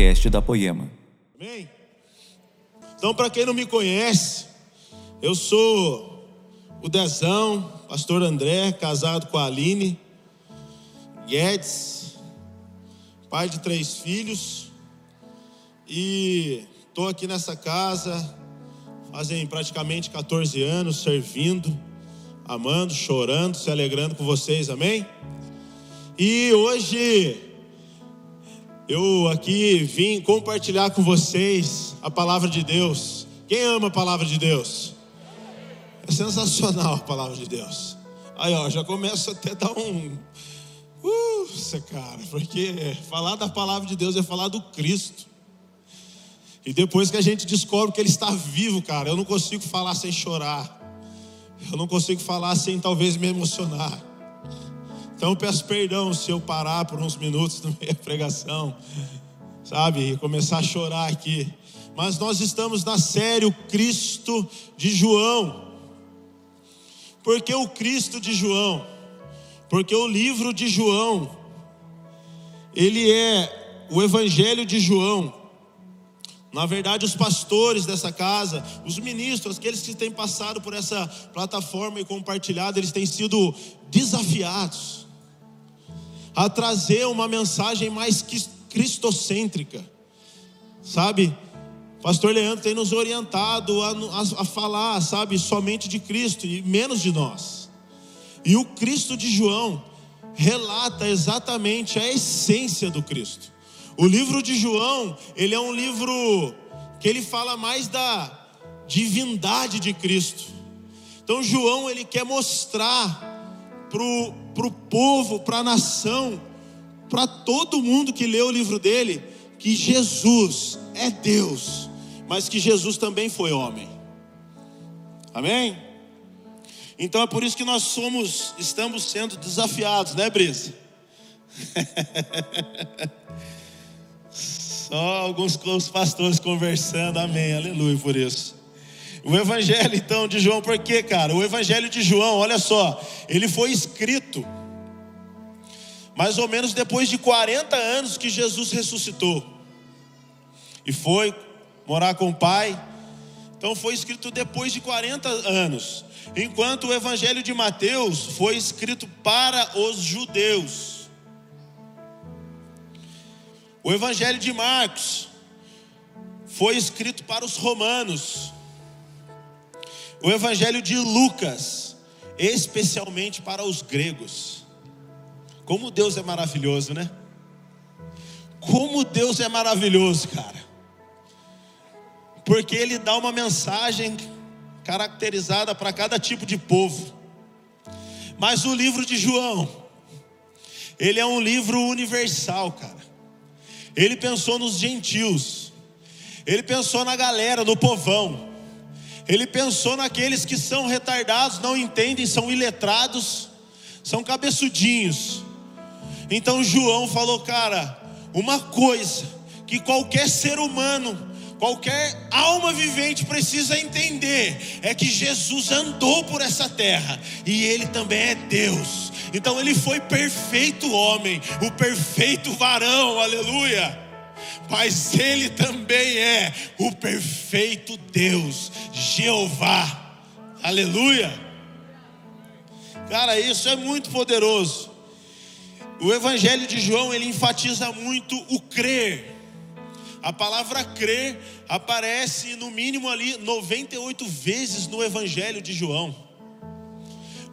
podcast da Poema. Amém? Então, para quem não me conhece, eu sou o Dezão, pastor André, casado com a Aline Guedes, pai de três filhos, e estou aqui nessa casa fazem praticamente 14 anos servindo, amando, chorando, se alegrando com vocês, amém? E hoje eu aqui vim compartilhar com vocês a palavra de Deus. Quem ama a palavra de Deus? É sensacional a palavra de Deus. Aí, ó, já começa até a dar um. Uh, cara, porque falar da palavra de Deus é falar do Cristo. E depois que a gente descobre que Ele está vivo, cara, eu não consigo falar sem chorar. Eu não consigo falar sem talvez me emocionar. Então peço perdão se eu parar por uns minutos no meio da pregação, sabe, e começar a chorar aqui. Mas nós estamos na série o Cristo de João. Por que o Cristo de João? Porque o livro de João, ele é o Evangelho de João. Na verdade, os pastores dessa casa, os ministros, aqueles que têm passado por essa plataforma e compartilhado, eles têm sido desafiados a trazer uma mensagem mais cristocêntrica, sabe? Pastor Leandro tem nos orientado a, a, a, falar, sabe, somente de Cristo e menos de nós. E o Cristo de João relata exatamente a essência do Cristo. O livro de João, ele é um livro que ele fala mais da divindade de Cristo. Então João ele quer mostrar para o povo, para a nação, para todo mundo que lê o livro dele, que Jesus é Deus, mas que Jesus também foi homem. Amém? Então é por isso que nós somos, estamos sendo desafiados, né, Brisa? Só alguns pastores conversando, amém, aleluia por isso. O Evangelho então de João, por quê, cara? O Evangelho de João, olha só, ele foi escrito mais ou menos depois de 40 anos que Jesus ressuscitou e foi morar com o Pai. Então foi escrito depois de 40 anos, enquanto o Evangelho de Mateus foi escrito para os judeus. O Evangelho de Marcos foi escrito para os romanos o Evangelho de Lucas, especialmente para os gregos. Como Deus é maravilhoso, né? Como Deus é maravilhoso, cara. Porque Ele dá uma mensagem caracterizada para cada tipo de povo. Mas o livro de João, ele é um livro universal, cara. Ele pensou nos gentios, ele pensou na galera, no povão. Ele pensou naqueles que são retardados, não entendem, são iletrados, são cabeçudinhos. Então João falou, cara, uma coisa que qualquer ser humano, qualquer alma vivente precisa entender é que Jesus andou por essa terra e ele também é Deus. Então ele foi perfeito homem, o perfeito varão, aleluia mas Ele também é o perfeito Deus, Jeová. Aleluia. Cara, isso é muito poderoso. O Evangelho de João ele enfatiza muito o crer. A palavra crer aparece no mínimo ali 98 vezes no Evangelho de João.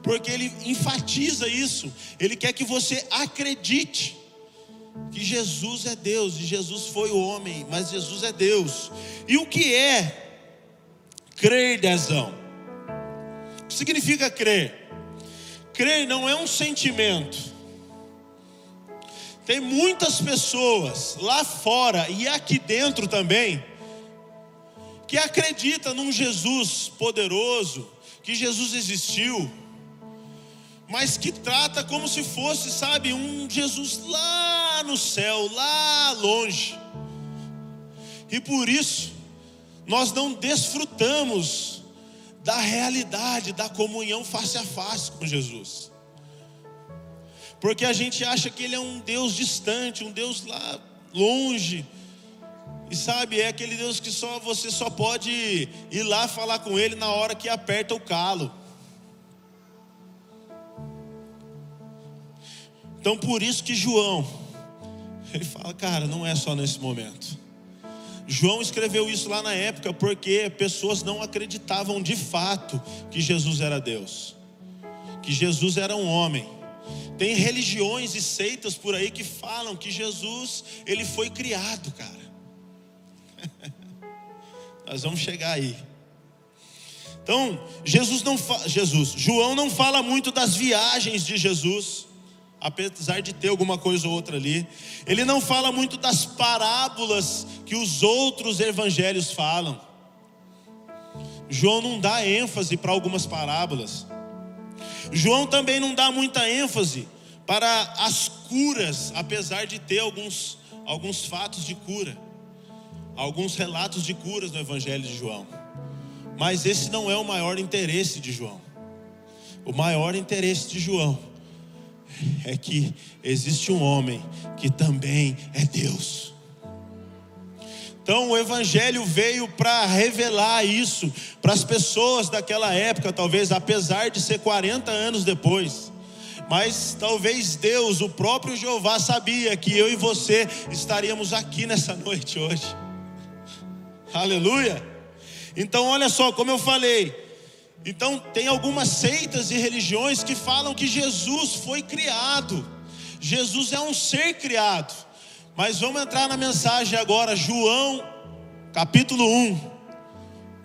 Porque ele enfatiza isso. Ele quer que você acredite que Jesus é Deus e Jesus foi o homem, mas Jesus é Deus. E o que é crer, Dezão? O que significa crer? Crer não é um sentimento. Tem muitas pessoas lá fora e aqui dentro também que acreditam num Jesus poderoso, que Jesus existiu, mas que trata como se fosse, sabe, um Jesus lá no céu, lá longe. E por isso, nós não desfrutamos da realidade da comunhão face a face com Jesus. Porque a gente acha que Ele é um Deus distante, um Deus lá longe. E sabe, é aquele Deus que só você só pode ir lá falar com ele na hora que aperta o calo. Então por isso que João, ele fala, cara, não é só nesse momento. João escreveu isso lá na época porque pessoas não acreditavam de fato que Jesus era Deus, que Jesus era um homem. Tem religiões e seitas por aí que falam que Jesus, ele foi criado, cara. Nós vamos chegar aí. Então, Jesus não Jesus, João não fala muito das viagens de Jesus, apesar de ter alguma coisa ou outra ali. Ele não fala muito das parábolas que os outros evangelhos falam. João não dá ênfase para algumas parábolas. João também não dá muita ênfase para as curas, apesar de ter alguns, alguns fatos de cura, alguns relatos de curas no Evangelho de João. Mas esse não é o maior interesse de João. O maior interesse de João é que existe um homem que também é Deus. Então o Evangelho veio para revelar isso para as pessoas daquela época, talvez, apesar de ser 40 anos depois. Mas talvez Deus, o próprio Jeová, sabia que eu e você estaríamos aqui nessa noite hoje. Aleluia. Então, olha só, como eu falei. Então, tem algumas seitas e religiões que falam que Jesus foi criado. Jesus é um ser criado. Mas vamos entrar na mensagem agora, João, capítulo 1,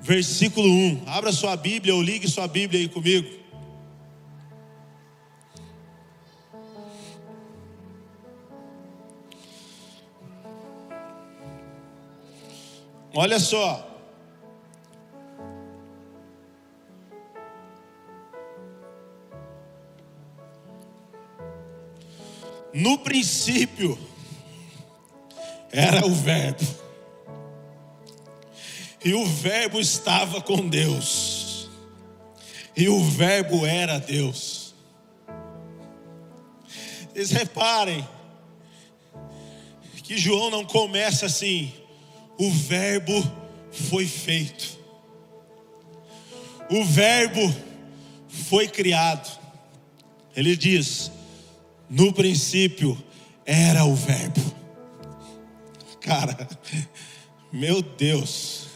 versículo 1. Abra sua Bíblia ou ligue sua Bíblia aí comigo. Olha só. No princípio, era o Verbo. E o Verbo estava com Deus. E o Verbo era Deus. Vocês reparem que João não começa assim, o Verbo foi feito. O Verbo foi criado. Ele diz: no princípio era o Verbo. Cara, meu Deus.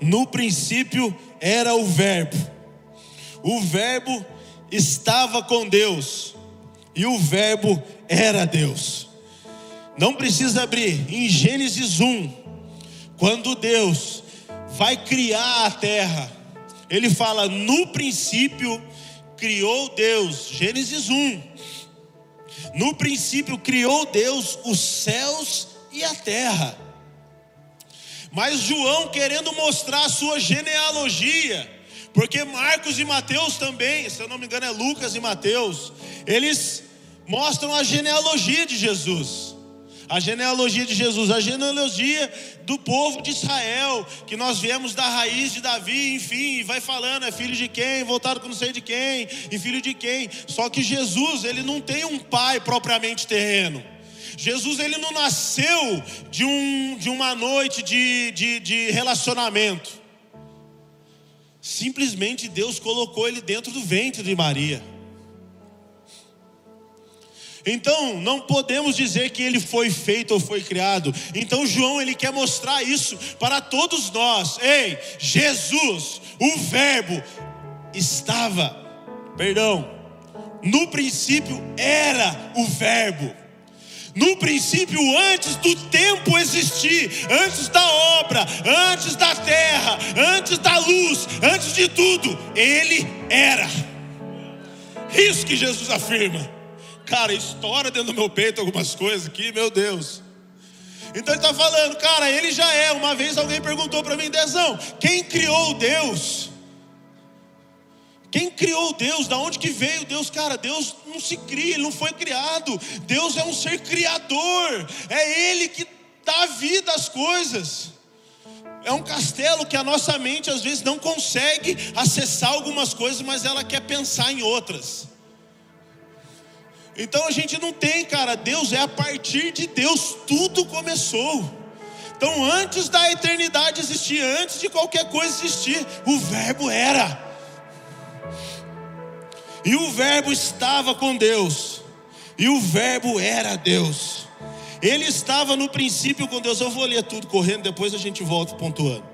No princípio era o Verbo. O Verbo estava com Deus. E o Verbo era Deus. Não precisa abrir. Em Gênesis 1, quando Deus vai criar a terra, ele fala: no princípio criou Deus. Gênesis 1. No princípio criou Deus os céus e a terra. Mas João querendo mostrar a sua genealogia, porque Marcos e Mateus também, se eu não me engano é Lucas e Mateus, eles mostram a genealogia de Jesus. A genealogia de Jesus, a genealogia do povo de Israel, que nós viemos da raiz de Davi, enfim, vai falando, é filho de quem, voltado com não sei de quem, e filho de quem. Só que Jesus, ele não tem um pai propriamente terreno. Jesus ele não nasceu de, um, de uma noite de, de, de relacionamento. Simplesmente Deus colocou ele dentro do ventre de Maria. Então, não podemos dizer que ele foi feito ou foi criado. Então, João ele quer mostrar isso para todos nós. Ei, Jesus, o Verbo estava, perdão, no princípio era o Verbo. No princípio, antes do tempo existir, antes da obra, antes da terra, antes da luz, antes de tudo, ele era. Isso que Jesus afirma. Cara, estoura dentro do meu peito algumas coisas aqui, meu Deus. Então ele está falando, cara, ele já é. Uma vez alguém perguntou para mim, Dezão, quem criou Deus? Quem criou Deus? Da onde que veio Deus? Cara, Deus não se cria, ele não foi criado. Deus é um ser criador. É ele que dá vida às coisas. É um castelo que a nossa mente às vezes não consegue acessar algumas coisas, mas ela quer pensar em outras. Então a gente não tem, cara, Deus é a partir de Deus tudo começou. Então antes da eternidade existir, antes de qualquer coisa existir, o Verbo era. E o Verbo estava com Deus. E o Verbo era Deus. Ele estava no princípio com Deus. Eu vou ler tudo correndo, depois a gente volta pontuando.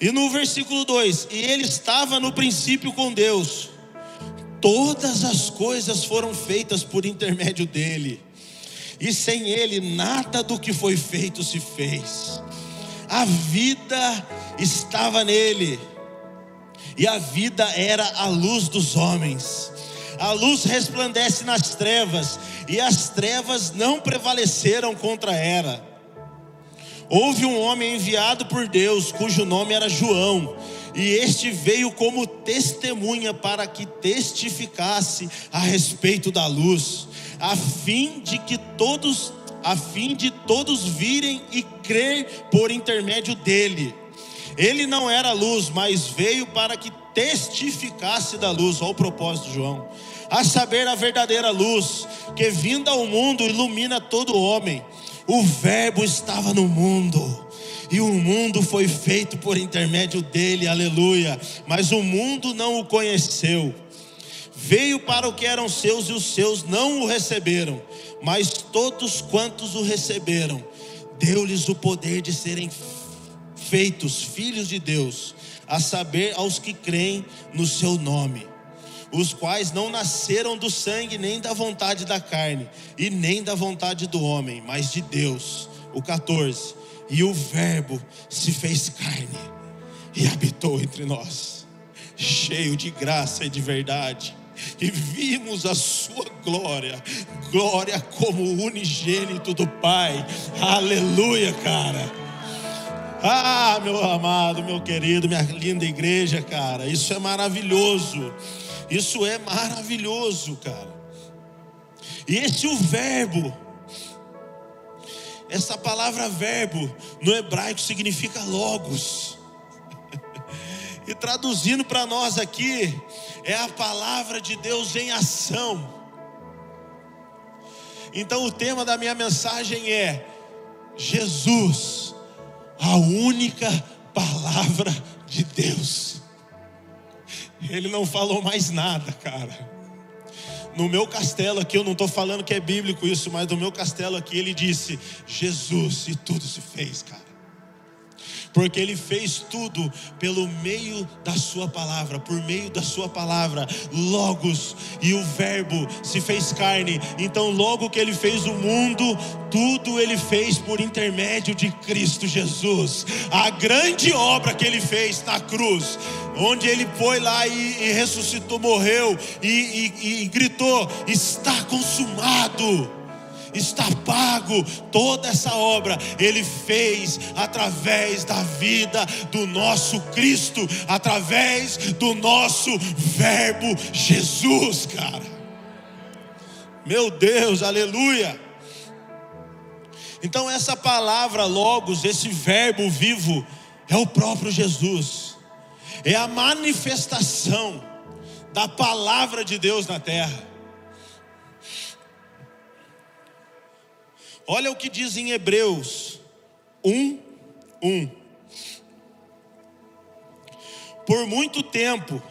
E no versículo 2: E ele estava no princípio com Deus todas as coisas foram feitas por intermédio dele, e sem ele nada do que foi feito se fez. A vida estava nele, e a vida era a luz dos homens. A luz resplandece nas trevas, e as trevas não prevaleceram contra ela. Houve um homem enviado por Deus, cujo nome era João e este veio como testemunha para que testificasse a respeito da luz, a fim de que todos, a fim de todos virem e crer por intermédio dele. Ele não era luz, mas veio para que testificasse da luz, ao propósito de João, a saber a verdadeira luz, que vinda ao mundo ilumina todo homem. O Verbo estava no mundo e o mundo foi feito por intermédio dele, aleluia. Mas o mundo não o conheceu. Veio para o que eram seus e os seus não o receberam. Mas todos quantos o receberam, deu-lhes o poder de serem feitos filhos de Deus, a saber, aos que creem no seu nome os quais não nasceram do sangue, nem da vontade da carne, e nem da vontade do homem, mas de Deus. O 14 e o Verbo se fez carne e habitou entre nós, cheio de graça e de verdade. E vimos a sua glória, glória como unigênito do Pai. Aleluia, cara. Ah, meu amado, meu querido, minha linda igreja, cara, isso é maravilhoso. Isso é maravilhoso, cara. E esse o verbo essa palavra verbo no hebraico significa logos. e traduzindo para nós aqui, é a palavra de Deus em ação. Então o tema da minha mensagem é Jesus, a única palavra de Deus. Ele não falou mais nada, cara no meu castelo aqui, eu não estou falando que é bíblico isso, mas no meu castelo aqui ele disse: Jesus, e tudo se fez, cara porque Ele fez tudo pelo meio da Sua palavra, por meio da Sua palavra, Logos, e o Verbo se fez carne. Então, logo que Ele fez o mundo, tudo Ele fez por intermédio de Cristo Jesus. A grande obra que Ele fez na cruz, onde Ele foi lá e, e ressuscitou, morreu e, e, e gritou: Está consumado está pago. Toda essa obra Ele fez através da vida do nosso Cristo, através do nosso Verbo Jesus, cara. Meu Deus, aleluia. Então, essa palavra Logos, esse Verbo vivo, é o próprio Jesus, é a manifestação da palavra de Deus na terra. Olha o que diz em Hebreus 1, 1. Por muito tempo,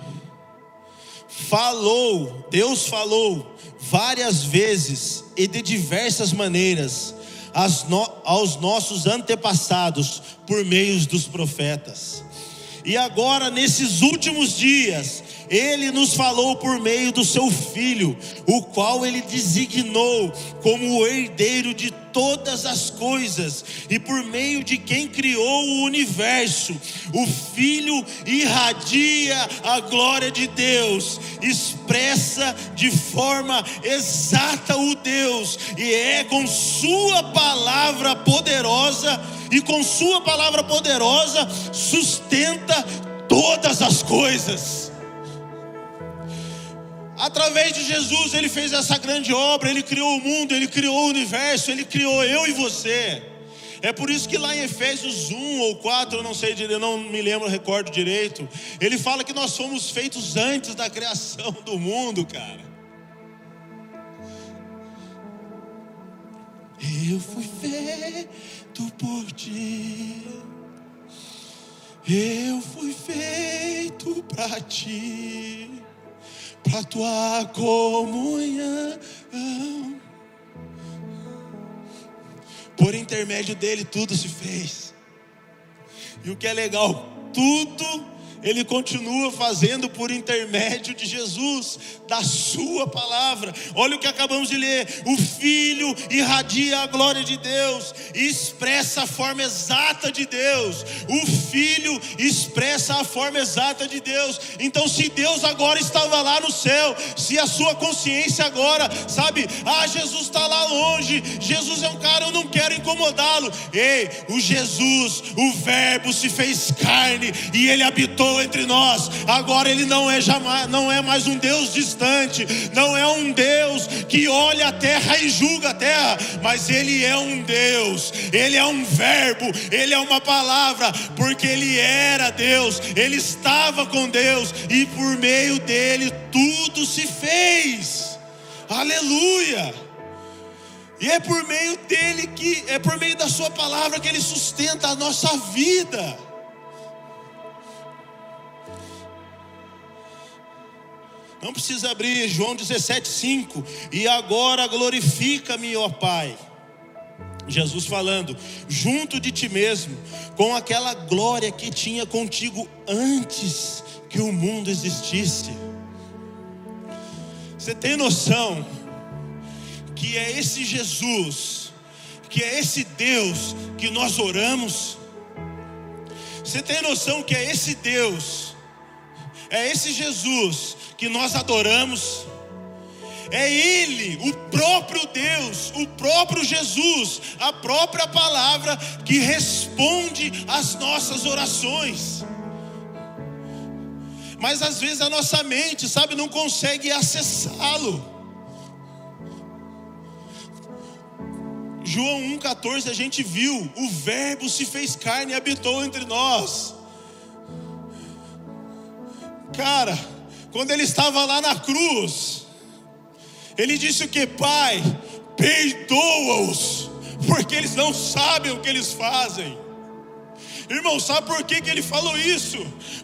falou, Deus falou várias vezes e de diversas maneiras aos nossos antepassados por meio dos profetas. E agora, nesses últimos dias, ele nos falou por meio do seu filho, o qual ele designou como o herdeiro de todas as coisas e por meio de quem criou o universo. O filho irradia a glória de Deus, expressa de forma exata o Deus e é com sua palavra poderosa e com sua palavra poderosa sustenta todas as coisas. Através de Jesus, ele fez essa grande obra, ele criou o mundo, ele criou o universo, ele criou eu e você. É por isso que lá em Efésios 1 ou 4, eu não sei, eu não me lembro, recordo direito, ele fala que nós fomos feitos antes da criação do mundo, cara. Eu fui feito por ti. Eu fui feito para ti para tua comunhão. Por intermédio dele tudo se fez. E o que é legal, tudo ele continua fazendo por intermédio de Jesus, da Sua palavra. Olha o que acabamos de ler: o Filho irradia a glória de Deus, e expressa a forma exata de Deus. O Filho expressa a forma exata de Deus. Então, se Deus agora estava lá no céu, se a sua consciência agora, sabe, ah, Jesus está lá longe, Jesus é um cara, eu não quero incomodá-lo. Ei, o Jesus, o Verbo se fez carne e ele habitou entre nós. Agora ele não é jamais, não é mais um Deus distante, não é um Deus que olha a terra e julga a terra, mas ele é um Deus, ele é um verbo, ele é uma palavra, porque ele era Deus, ele estava com Deus e por meio dele tudo se fez. Aleluia! E é por meio dele que, é por meio da Sua palavra que Ele sustenta a nossa vida. Não precisa abrir, João 17,5. E agora glorifica-me, ó Pai. Jesus falando, junto de ti mesmo, com aquela glória que tinha contigo antes que o mundo existisse. Você tem noção que é esse Jesus, que é esse Deus que nós oramos? Você tem noção que é esse Deus, é esse Jesus que nós adoramos, é Ele, o próprio Deus, o próprio Jesus, a própria palavra que responde às nossas orações. Mas às vezes a nossa mente, sabe, não consegue acessá-lo. João 1,14 a gente viu, o Verbo se fez carne e habitou entre nós. Cara, quando ele estava lá na cruz, ele disse o que? Pai, perdoa-os, porque eles não sabem o que eles fazem. Irmão, sabe por que, que ele falou isso?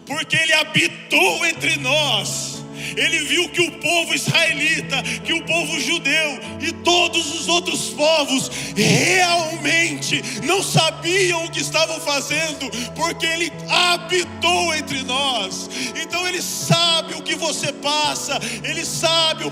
Porque ele habitou entre nós ele viu que o povo israelita, que o povo judeu e todos os outros povos realmente não sabiam o que estavam fazendo, porque ele habitou entre nós. Então ele sabe o que você passa, ele sabe o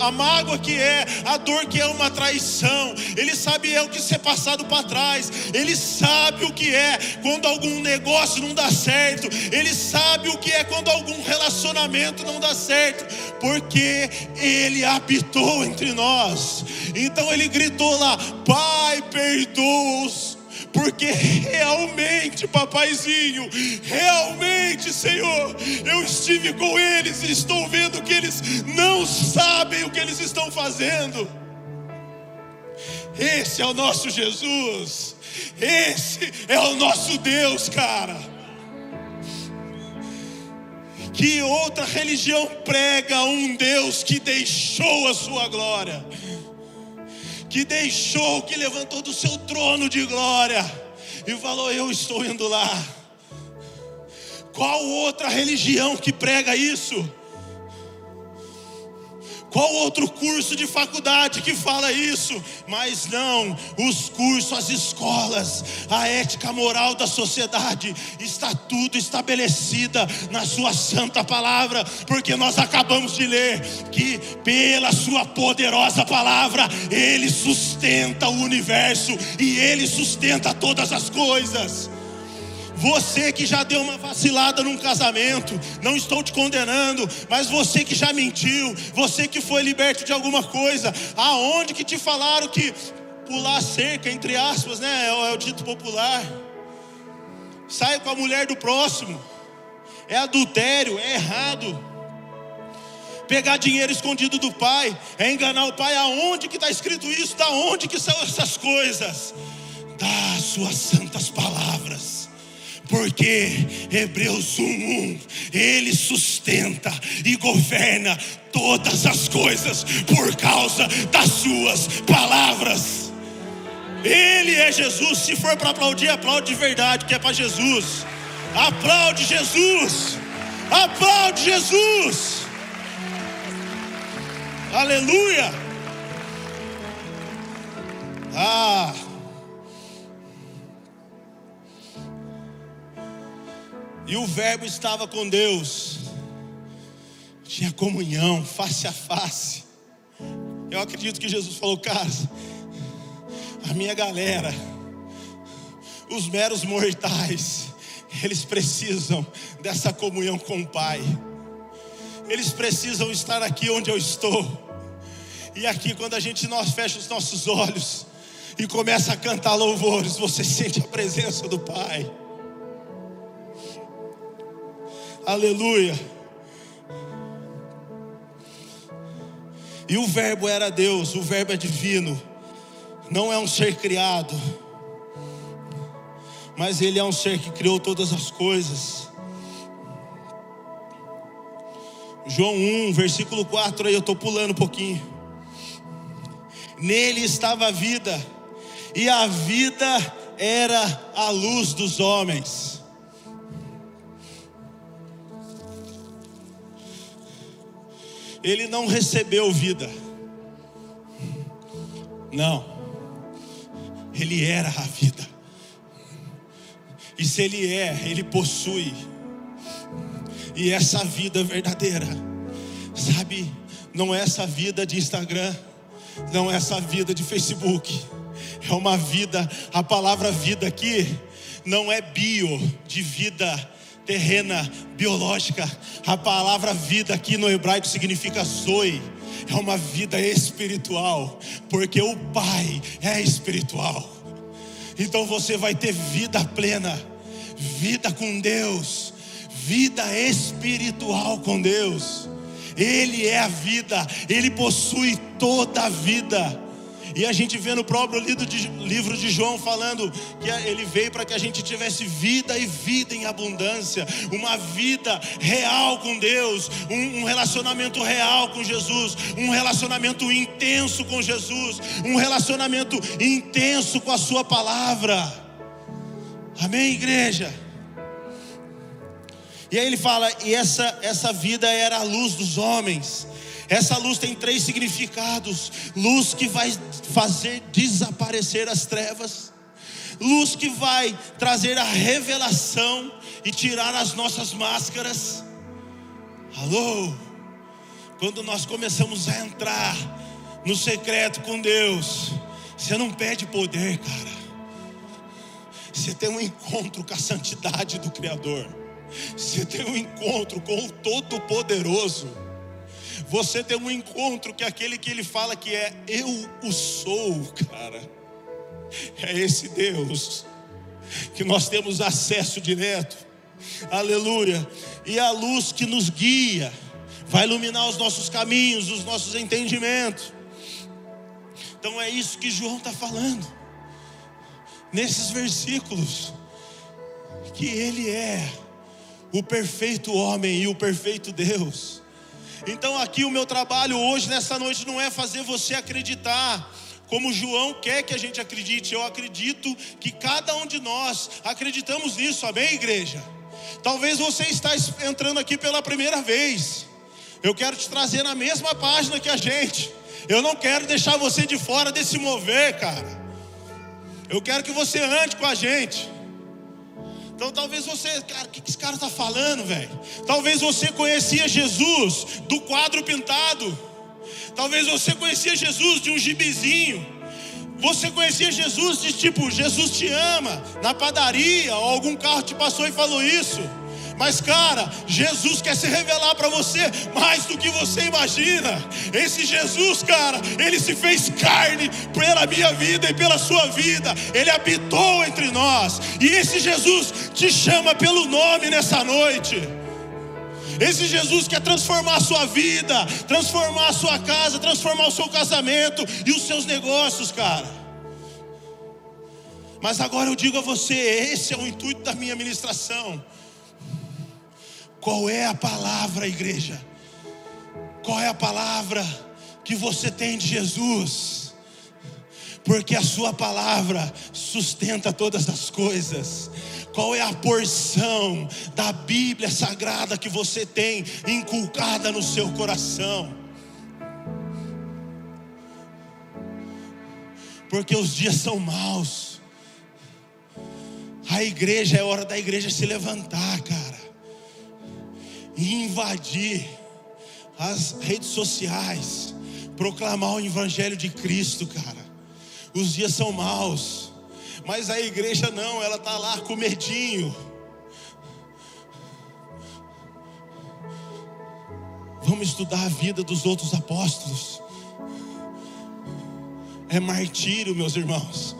a mágoa que é, a dor que é uma traição, Ele sabe é o que ser passado para trás, Ele sabe o que é quando algum negócio não dá certo, Ele sabe o que é quando algum relacionamento não dá certo, porque Ele habitou entre nós. Então Ele gritou lá: Pai, perdoa-os porque realmente, papaizinho, realmente, Senhor, eu estive com eles e estou vendo que eles não sabem o que eles estão fazendo. Esse é o nosso Jesus, esse é o nosso Deus, cara. Que outra religião prega um Deus que deixou a sua glória? Que deixou, que levantou do seu trono de glória e falou: Eu estou indo lá. Qual outra religião que prega isso? Qual outro curso de faculdade que fala isso? Mas não, os cursos, as escolas, a ética moral da sociedade está tudo estabelecida na sua santa palavra, porque nós acabamos de ler que pela sua poderosa palavra ele sustenta o universo e ele sustenta todas as coisas. Você que já deu uma vacilada num casamento, não estou te condenando, mas você que já mentiu, você que foi liberto de alguma coisa, aonde que te falaram que pular cerca, entre aspas, né? É o, é dito popular. Sai com a mulher do próximo, é adultério, é errado. Pegar dinheiro escondido do pai, é enganar o pai. Aonde que está escrito isso? Da onde que são essas coisas? Das suas santas palavras porque Hebreus 1:1 ele sustenta e governa todas as coisas por causa das suas palavras. Ele é Jesus. Se for para aplaudir, aplaude de verdade, que é para Jesus. Aplaude Jesus. Aplaude Jesus. Aleluia. Ah. E o Verbo estava com Deus, tinha comunhão, face a face. Eu acredito que Jesus falou, cara, a minha galera, os meros mortais, eles precisam dessa comunhão com o Pai. Eles precisam estar aqui onde eu estou. E aqui quando a gente nós fecha os nossos olhos e começa a cantar louvores, você sente a presença do Pai. Aleluia. E o Verbo era Deus, o Verbo é divino, não é um ser criado, mas Ele é um ser que criou todas as coisas. João 1, versículo 4, aí eu estou pulando um pouquinho. Nele estava a vida, e a vida era a luz dos homens. Ele não recebeu vida. Não, ele era a vida. E se ele é, ele possui. E essa vida verdadeira, sabe, não é essa vida de Instagram, não é essa vida de Facebook, é uma vida, a palavra vida aqui não é bio de vida terrena, biológica. A palavra vida aqui no hebraico significa zoe. É uma vida espiritual, porque o Pai é espiritual. Então você vai ter vida plena, vida com Deus, vida espiritual com Deus. Ele é a vida, ele possui toda a vida. E a gente vê no próprio livro de, João falando que ele veio para que a gente tivesse vida e vida em abundância, uma vida real com Deus, um relacionamento real com Jesus, um relacionamento intenso com Jesus, um relacionamento intenso com a Sua palavra. Amém, igreja? E aí ele fala, e essa, essa vida era a luz dos homens. Essa luz tem três significados: luz que vai fazer desaparecer as trevas, luz que vai trazer a revelação e tirar as nossas máscaras. Alô? Quando nós começamos a entrar no secreto com Deus, você não pede poder, cara. Você tem um encontro com a santidade do Criador. Você tem um encontro com o Todo-Poderoso. Você tem um encontro que é aquele que ele fala que é eu o sou, cara. É esse Deus que nós temos acesso direto. Aleluia. E a luz que nos guia vai iluminar os nossos caminhos, os nossos entendimentos. Então é isso que João está falando. Nesses versículos que ele é o perfeito homem e o perfeito Deus. Então, aqui o meu trabalho hoje, nessa noite, não é fazer você acreditar como João quer que a gente acredite. Eu acredito que cada um de nós acreditamos nisso, amém, igreja? Talvez você está entrando aqui pela primeira vez. Eu quero te trazer na mesma página que a gente. Eu não quero deixar você de fora desse mover, cara. Eu quero que você ande com a gente. Então talvez você, cara, o que esse cara está falando, velho? Talvez você conhecia Jesus do quadro pintado. Talvez você conhecia Jesus de um gibizinho. Você conhecia Jesus de tipo, Jesus te ama, na padaria, ou algum carro te passou e falou isso. Mas, cara, Jesus quer se revelar para você mais do que você imagina. Esse Jesus, cara, ele se fez carne pela minha vida e pela sua vida. Ele habitou entre nós. E esse Jesus te chama pelo nome nessa noite. Esse Jesus quer transformar a sua vida, transformar a sua casa, transformar o seu casamento e os seus negócios, cara. Mas agora eu digo a você: esse é o intuito da minha ministração. Qual é a palavra, igreja? Qual é a palavra que você tem de Jesus? porque a Sua palavra sustenta todas as coisas. Qual é a porção da Bíblia sagrada que você tem inculcada no seu coração? Porque os dias são maus. A igreja é hora da igreja se levantar, cara, invadir as redes sociais, proclamar o evangelho de Cristo, cara. Os dias são maus. Mas a igreja não, ela está lá com medinho. Vamos estudar a vida dos outros apóstolos. É martírio, meus irmãos.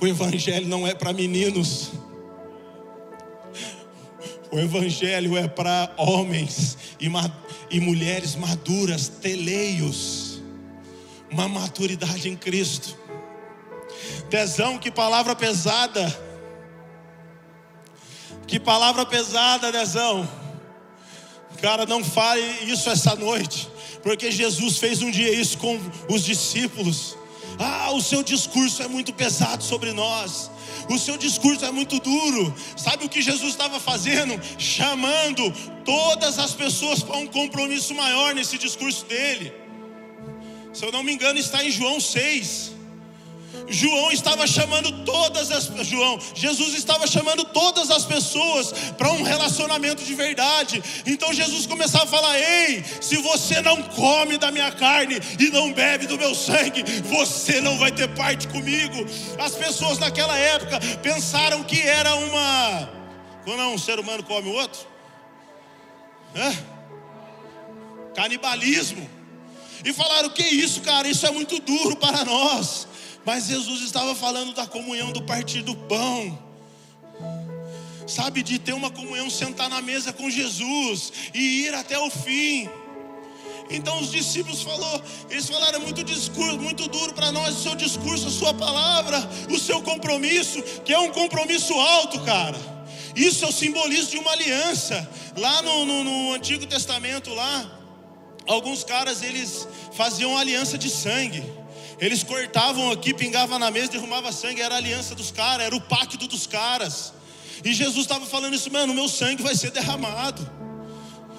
O evangelho não é para meninos. O evangelho é para homens e, e mulheres maduras, teleios, uma maturidade em Cristo. Dezão, que palavra pesada. Que palavra pesada, Dezão. Cara, não fale isso essa noite, porque Jesus fez um dia isso com os discípulos. Ah, o seu discurso é muito pesado sobre nós. O seu discurso é muito duro. Sabe o que Jesus estava fazendo? Chamando todas as pessoas para um compromisso maior nesse discurso dele. Se eu não me engano, está em João 6. João estava chamando todas as João, Jesus estava chamando todas as pessoas para um relacionamento de verdade. Então Jesus começava a falar: "Ei, se você não come da minha carne e não bebe do meu sangue, você não vai ter parte comigo". As pessoas naquela época pensaram que era uma quando um ser humano come o outro? Hã? Canibalismo. E falaram: "Que isso, cara? Isso é muito duro para nós". Mas Jesus estava falando da comunhão do partir do pão. Sabe, de ter uma comunhão, sentar na mesa com Jesus e ir até o fim. Então os discípulos falou, eles falaram é muito discurso, muito duro para nós o seu discurso, a sua palavra, o seu compromisso, que é um compromisso alto, cara. Isso é o simbolismo de uma aliança. Lá no, no, no Antigo Testamento, lá, alguns caras eles faziam aliança de sangue. Eles cortavam aqui, pingavam na mesa, derrumava sangue, era a aliança dos caras, era o pacto dos caras. E Jesus estava falando isso, mano, meu sangue vai ser derramado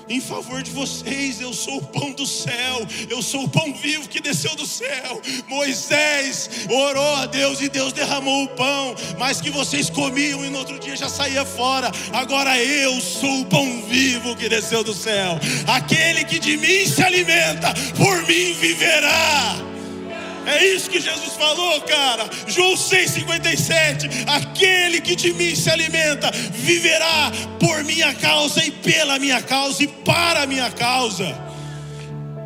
em favor de vocês. Eu sou o pão do céu, eu sou o pão vivo que desceu do céu. Moisés orou a Deus e Deus derramou o pão, mas que vocês comiam e no outro dia já saía fora. Agora eu sou o pão vivo que desceu do céu. Aquele que de mim se alimenta, por mim viverá. É isso que Jesus falou, cara. João 6,57. Aquele que de mim se alimenta viverá por minha causa e pela minha causa e para minha causa.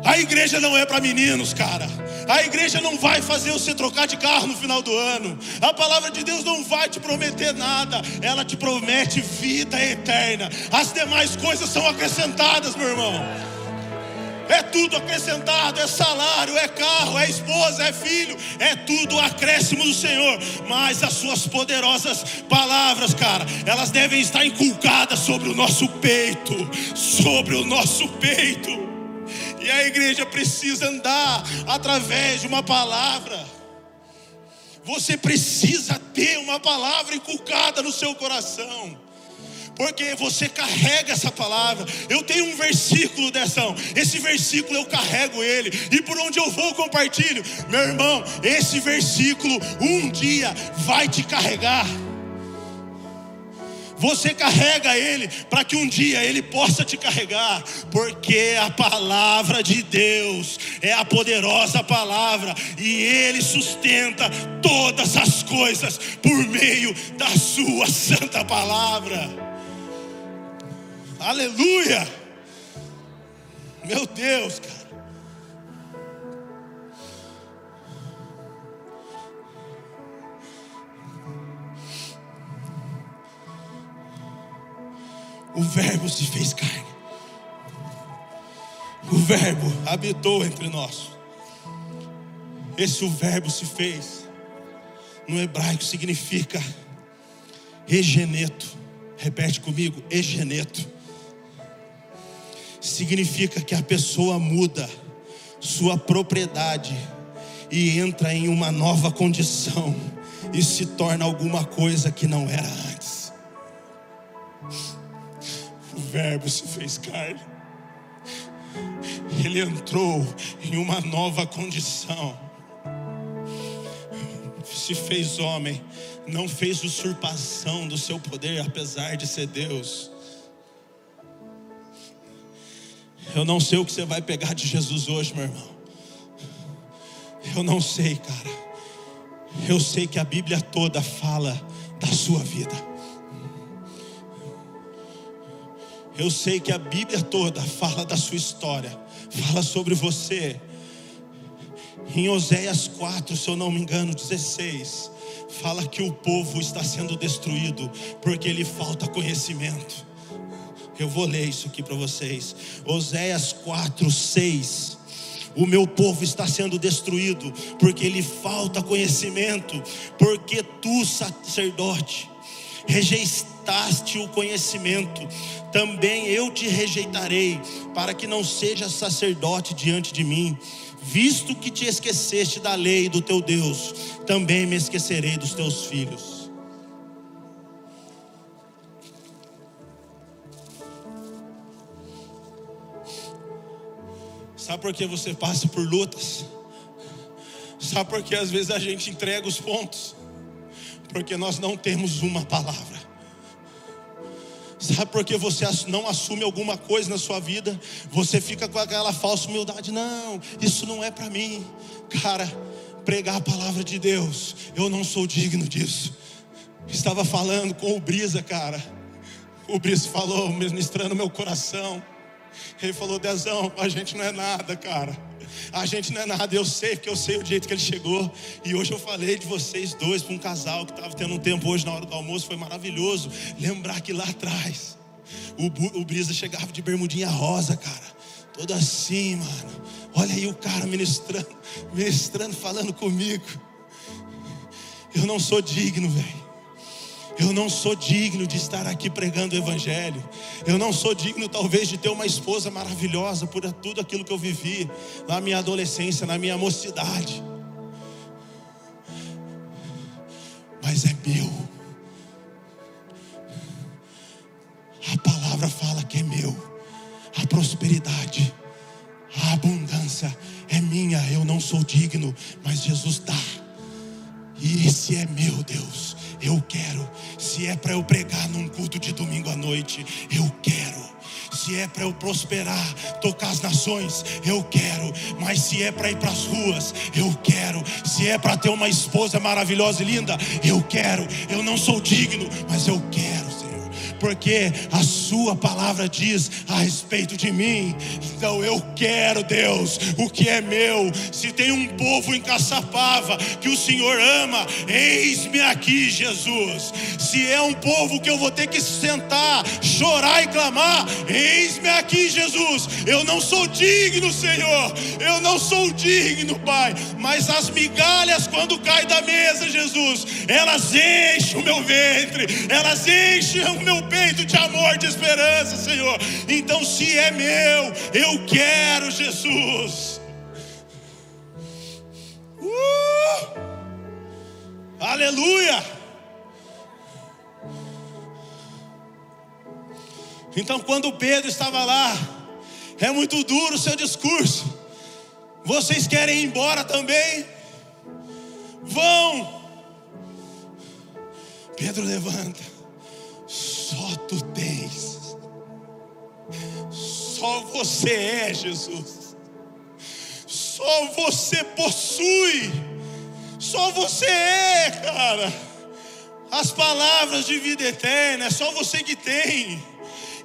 A igreja não é para meninos, cara. A igreja não vai fazer você trocar de carro no final do ano. A palavra de Deus não vai te prometer nada. Ela te promete vida eterna. As demais coisas são acrescentadas, meu irmão é tudo acrescentado, é salário, é carro, é esposa, é filho, é tudo acréscimo do Senhor. Mas as suas poderosas palavras, cara, elas devem estar inculcadas sobre o nosso peito, sobre o nosso peito. E a igreja precisa andar através de uma palavra. Você precisa ter uma palavra inculcada no seu coração porque você carrega essa palavra. Eu tenho um versículo dessa, esse versículo eu carrego ele, e por onde eu vou compartilho. Meu irmão, esse versículo um dia vai te carregar. Você carrega ele para que um dia ele possa te carregar, porque a palavra de Deus é a poderosa palavra e ele sustenta todas as coisas por meio da sua santa palavra. Aleluia! Meu Deus, cara. O Verbo se fez carne. O Verbo habitou entre nós. Esse o Verbo se fez. No hebraico significa egeneto. Repete comigo, egeneto significa que a pessoa muda sua propriedade e entra em uma nova condição e se torna alguma coisa que não era antes. O Verbo se fez carne, ele entrou em uma nova condição, se fez homem, não fez usurpação do seu poder, apesar de ser Deus. Eu não sei o que você vai pegar de Jesus hoje, meu irmão. Eu não sei, cara. Eu sei que a Bíblia toda fala da sua vida. Eu sei que a Bíblia toda fala da sua história, fala sobre você. Em Oséias 4, se eu não me engano, 16, fala que o povo está sendo destruído porque lhe falta conhecimento. Eu vou ler isso aqui para vocês. Oséias 4, 6. O meu povo está sendo destruído porque lhe falta conhecimento, porque tu, sacerdote, rejeitaste o conhecimento, também eu te rejeitarei, para que não sejas sacerdote diante de mim. Visto que te esqueceste da lei do teu Deus, também me esquecerei dos teus filhos. Sabe por que você passa por lutas? Sabe por que às vezes a gente entrega os pontos? Porque nós não temos uma palavra. Sabe por que você não assume alguma coisa na sua vida? Você fica com aquela falsa humildade. Não, isso não é para mim. Cara, pregar a palavra de Deus, eu não sou digno disso. Estava falando com o Brisa, cara. O Brisa falou, ministrando meu coração. Ele falou: Dezão, a gente não é nada, cara. A gente não é nada, eu sei, porque eu sei o jeito que ele chegou. E hoje eu falei de vocês dois para um casal que estava tendo um tempo hoje na hora do almoço. Foi maravilhoso lembrar que lá atrás o, o Brisa chegava de bermudinha rosa, cara. Todo assim, mano. Olha aí o cara ministrando, ministrando, falando comigo. Eu não sou digno, velho. Eu não sou digno de estar aqui pregando o Evangelho. Eu não sou digno, talvez, de ter uma esposa maravilhosa por tudo aquilo que eu vivi na minha adolescência, na minha mocidade. Mas é meu. A palavra fala que é meu. A prosperidade, a abundância é minha. Eu não sou digno, mas Jesus dá. E esse é meu Deus eu quero. Se é para eu pregar num culto de domingo à noite, eu quero. Se é para eu prosperar, tocar as nações, eu quero. Mas se é para ir para as ruas, eu quero. Se é para ter uma esposa maravilhosa e linda, eu quero. Eu não sou digno, mas eu quero, porque a Sua palavra diz a respeito de mim. Então eu quero, Deus, o que é meu. Se tem um povo em Caçapava que o Senhor ama, eis-me aqui, Jesus. Se é um povo que eu vou ter que sentar, chorar e clamar, eis-me aqui, Jesus. Eu não sou digno, Senhor. Eu não sou digno, Pai. Mas as migalhas, quando caem da mesa, Jesus, elas enchem o meu ventre, elas enchem o meu peito de amor, de esperança, Senhor. Então, se é meu, eu quero Jesus. Uh! Aleluia! Então, quando Pedro estava lá, é muito duro o seu discurso. Vocês querem ir embora também? Vão. Pedro levanta. Só tu tens. Só você é Jesus. Só você possui. Só você é, cara. As palavras de vida eterna, é só você que tem.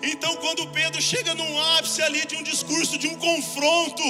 Então, quando Pedro chega num ápice ali de um discurso, de um confronto,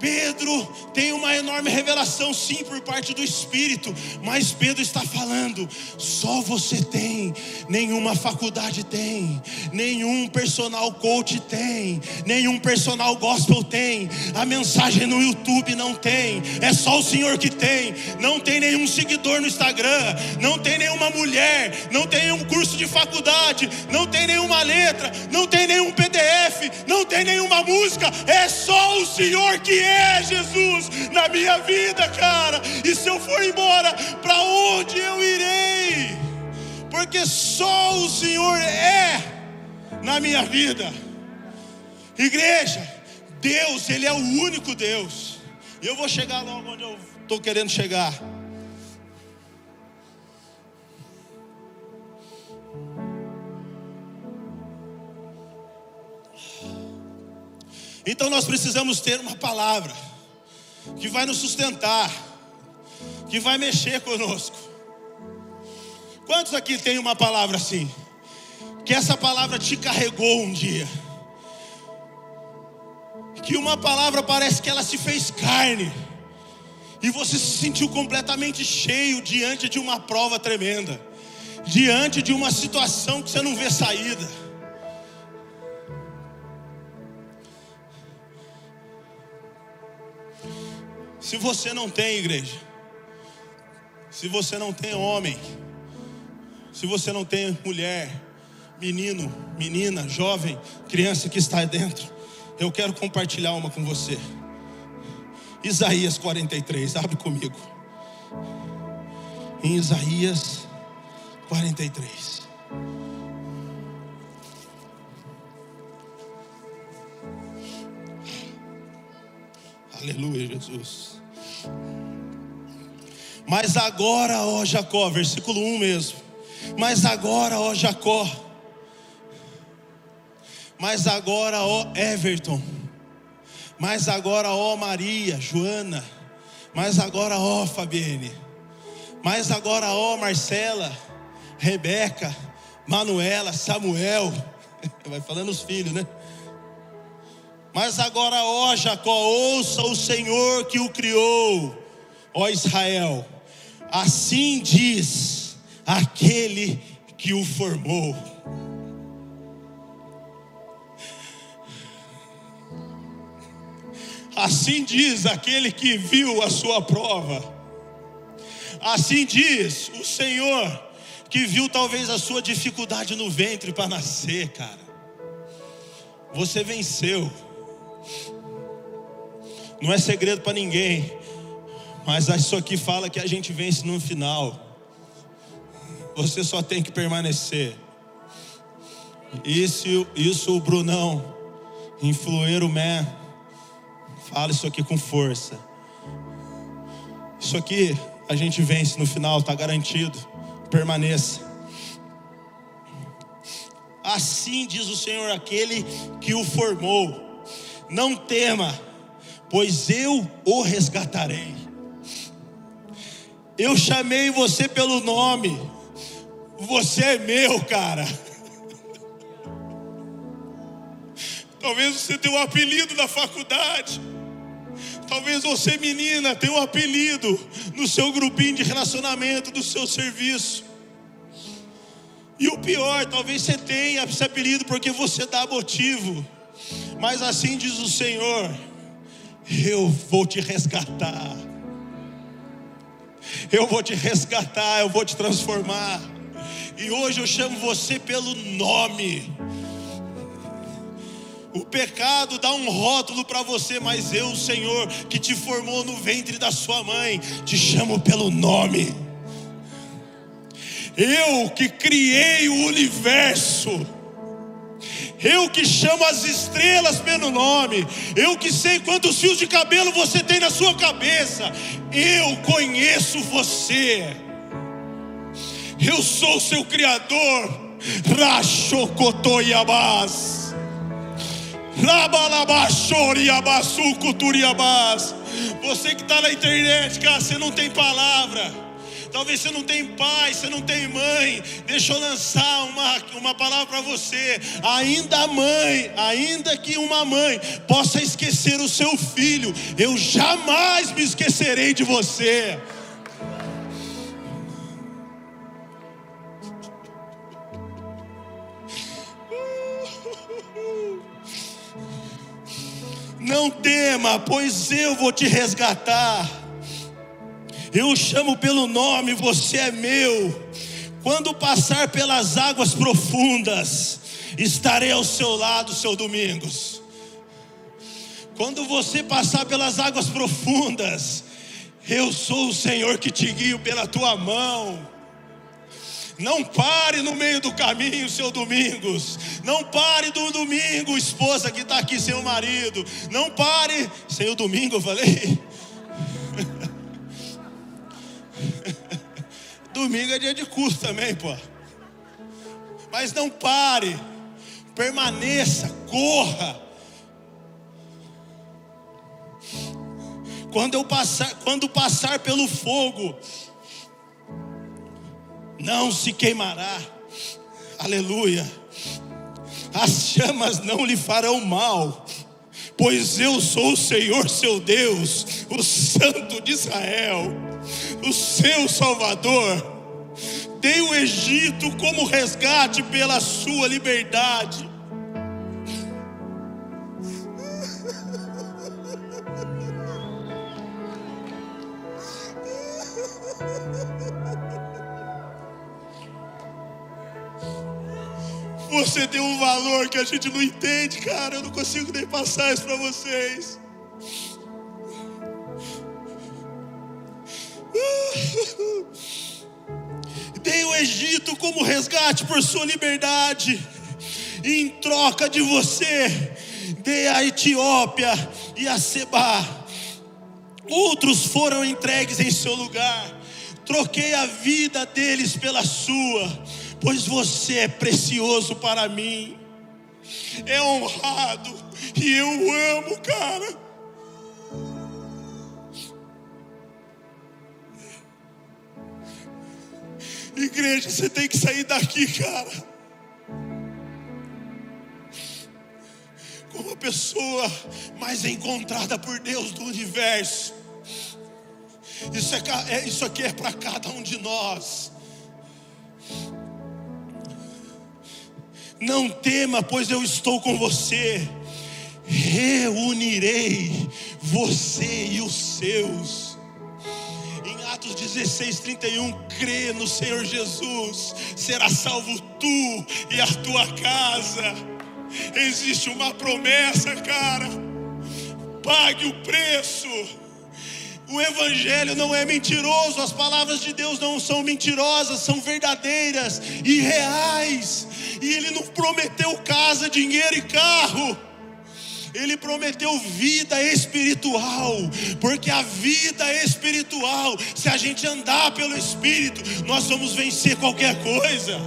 Pedro tem uma enorme revelação, sim, por parte do Espírito, mas Pedro está falando: só você tem, nenhuma faculdade tem, nenhum personal coach tem, nenhum personal gospel tem, a mensagem no YouTube não tem, é só o Senhor que tem, não tem nenhum seguidor no Instagram, não tem nenhuma mulher, não tem nenhum curso de faculdade, não tem nenhuma letra, não tem nenhum PDF, não tem nenhuma música, é só o Senhor que é Jesus na minha vida, cara. E se eu for embora, para onde eu irei? Porque só o Senhor é na minha vida. Igreja, Deus, Ele é o único Deus. E eu vou chegar logo onde eu estou querendo chegar. Então nós precisamos ter uma palavra que vai nos sustentar, que vai mexer conosco. Quantos aqui tem uma palavra assim? Que essa palavra te carregou um dia. Que uma palavra parece que ela se fez carne. E você se sentiu completamente cheio diante de uma prova tremenda. Diante de uma situação que você não vê saída Se você não tem igreja, se você não tem homem, se você não tem mulher, menino, menina, jovem, criança que está dentro, eu quero compartilhar uma com você. Isaías 43, abre comigo. Em Isaías 43. Aleluia, Jesus. Mas agora, ó Jacó, versículo 1 mesmo. Mas agora, ó Jacó. Mas agora, ó Everton. Mas agora, ó Maria, Joana. Mas agora, ó Fabienne. Mas agora, ó Marcela, Rebeca, Manuela, Samuel. Vai falando os filhos, né? Mas agora, ó Jacó, ouça o Senhor que o criou, ó Israel. Assim diz aquele que o formou. Assim diz aquele que viu a sua prova. Assim diz o Senhor que viu talvez a sua dificuldade no ventre para nascer, cara. Você venceu. Não é segredo para ninguém. Mas isso aqui fala que a gente vence no final. Você só tem que permanecer. Isso, isso o Brunão, Influeiro Man, fala isso aqui com força. Isso aqui a gente vence no final, está garantido. Permaneça. Assim diz o Senhor, aquele que o formou. Não tema pois eu o resgatarei. Eu chamei você pelo nome, você é meu, cara. Talvez você tenha um apelido na faculdade. Talvez você, menina, tenha um apelido no seu grupinho de relacionamento, do seu serviço. E o pior, talvez você tenha esse apelido porque você dá motivo. Mas assim diz o Senhor: eu vou te resgatar. Eu vou te resgatar, eu vou te transformar. E hoje eu chamo você pelo nome. O pecado dá um rótulo para você, mas eu, Senhor, que te formou no ventre da sua mãe, te chamo pelo nome. Eu que criei o universo eu que chamo as estrelas pelo nome, eu que sei quantos fios de cabelo você tem na sua cabeça, eu conheço você. Eu sou seu Criador, Rachocotoiabás, Rabalabachoriabassucuturiabás. Você que está na internet, cara, você não tem palavra. Talvez você não tem pai, você não tem mãe. Deixa eu lançar uma, uma palavra para você. Ainda mãe, ainda que uma mãe possa esquecer o seu filho, eu jamais me esquecerei de você. Não tema, pois eu vou te resgatar eu chamo pelo nome, você é meu. Quando passar pelas águas profundas, estarei ao seu lado, seu Domingos. Quando você passar pelas águas profundas, eu sou o Senhor que te guio pela tua mão. Não pare no meio do caminho, seu Domingos. Não pare do domingo, esposa que está aqui, seu marido. Não pare, sem o domingo, eu falei. Domingo é dia de curso também, pô. Mas não pare, permaneça, corra. Quando eu passar, quando passar pelo fogo, não se queimará. Aleluia. As chamas não lhe farão mal, pois eu sou o Senhor seu Deus, o Santo de Israel, o seu Salvador. Dei o Egito como resgate pela sua liberdade. Você tem um valor que a gente não entende, cara. Eu não consigo nem passar isso para vocês. Dei o Egito como resgate por sua liberdade. E em troca de você, dei a Etiópia e a Seba. Outros foram entregues em seu lugar. Troquei a vida deles pela sua pois você é precioso para mim, é honrado e eu amo, cara. Igreja, você tem que sair daqui, cara. Como a pessoa mais encontrada por Deus do universo. Isso, é, é isso aqui é para cada um de nós. Não tema, pois eu estou com você. Reunirei você e os seus. Em Atos 16, 31, crê no Senhor Jesus, será salvo tu e a tua casa. Existe uma promessa, cara. Pague o preço. O Evangelho não é mentiroso, as palavras de Deus não são mentirosas, são verdadeiras e reais. E Ele não prometeu casa, dinheiro e carro. Ele prometeu vida espiritual, porque a vida espiritual, se a gente andar pelo Espírito, nós vamos vencer qualquer coisa.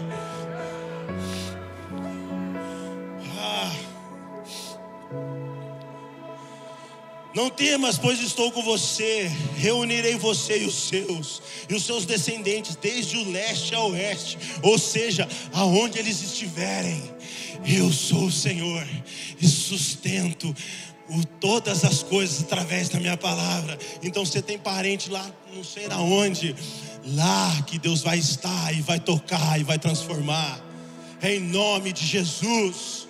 Não temas, pois estou com você. Reunirei você e os seus, e os seus descendentes, desde o leste ao oeste, ou seja, aonde eles estiverem. Eu sou o Senhor e sustento o, todas as coisas através da minha palavra. Então você tem parente lá, não sei aonde, lá que Deus vai estar e vai tocar e vai transformar. Em nome de Jesus.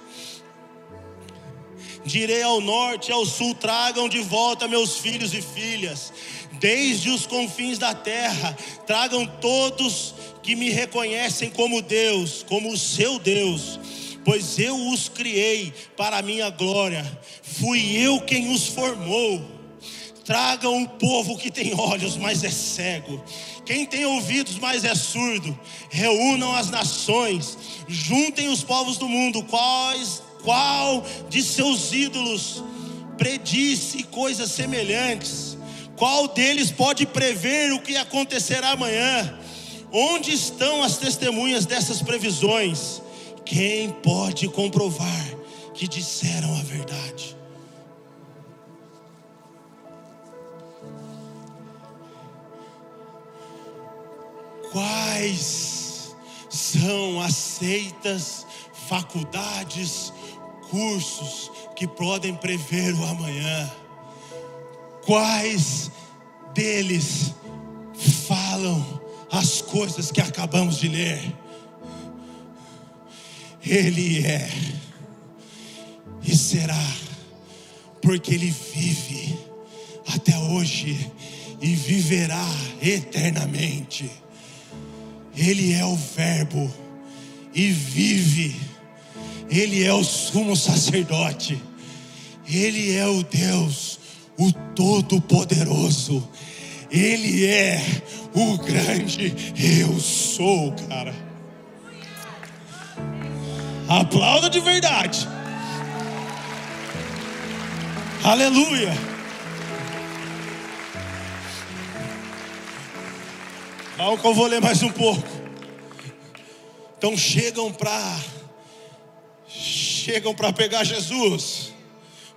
Direi ao norte e ao sul: tragam de volta meus filhos e filhas, desde os confins da terra, tragam todos que me reconhecem como Deus, como o seu Deus, pois eu os criei para a minha glória, fui eu quem os formou. Tragam o povo que tem olhos, mas é cego, quem tem ouvidos, mas é surdo. Reúnam as nações, juntem os povos do mundo, quais qual de seus ídolos predisse coisas semelhantes? Qual deles pode prever o que acontecerá amanhã? Onde estão as testemunhas dessas previsões? Quem pode comprovar que disseram a verdade? Quais são as seitas, faculdades, recursos que podem prever o amanhã. Quais deles falam as coisas que acabamos de ler? Ele é e será, porque Ele vive até hoje e viverá eternamente. Ele é o Verbo e vive ele é o sumo sacerdote. Ele é o Deus, o Todo-Poderoso. Ele é o grande eu sou, cara. Aplauda de verdade. Aleluia. Calma que eu vou ler mais um pouco. Então chegam para chegam para pegar Jesus.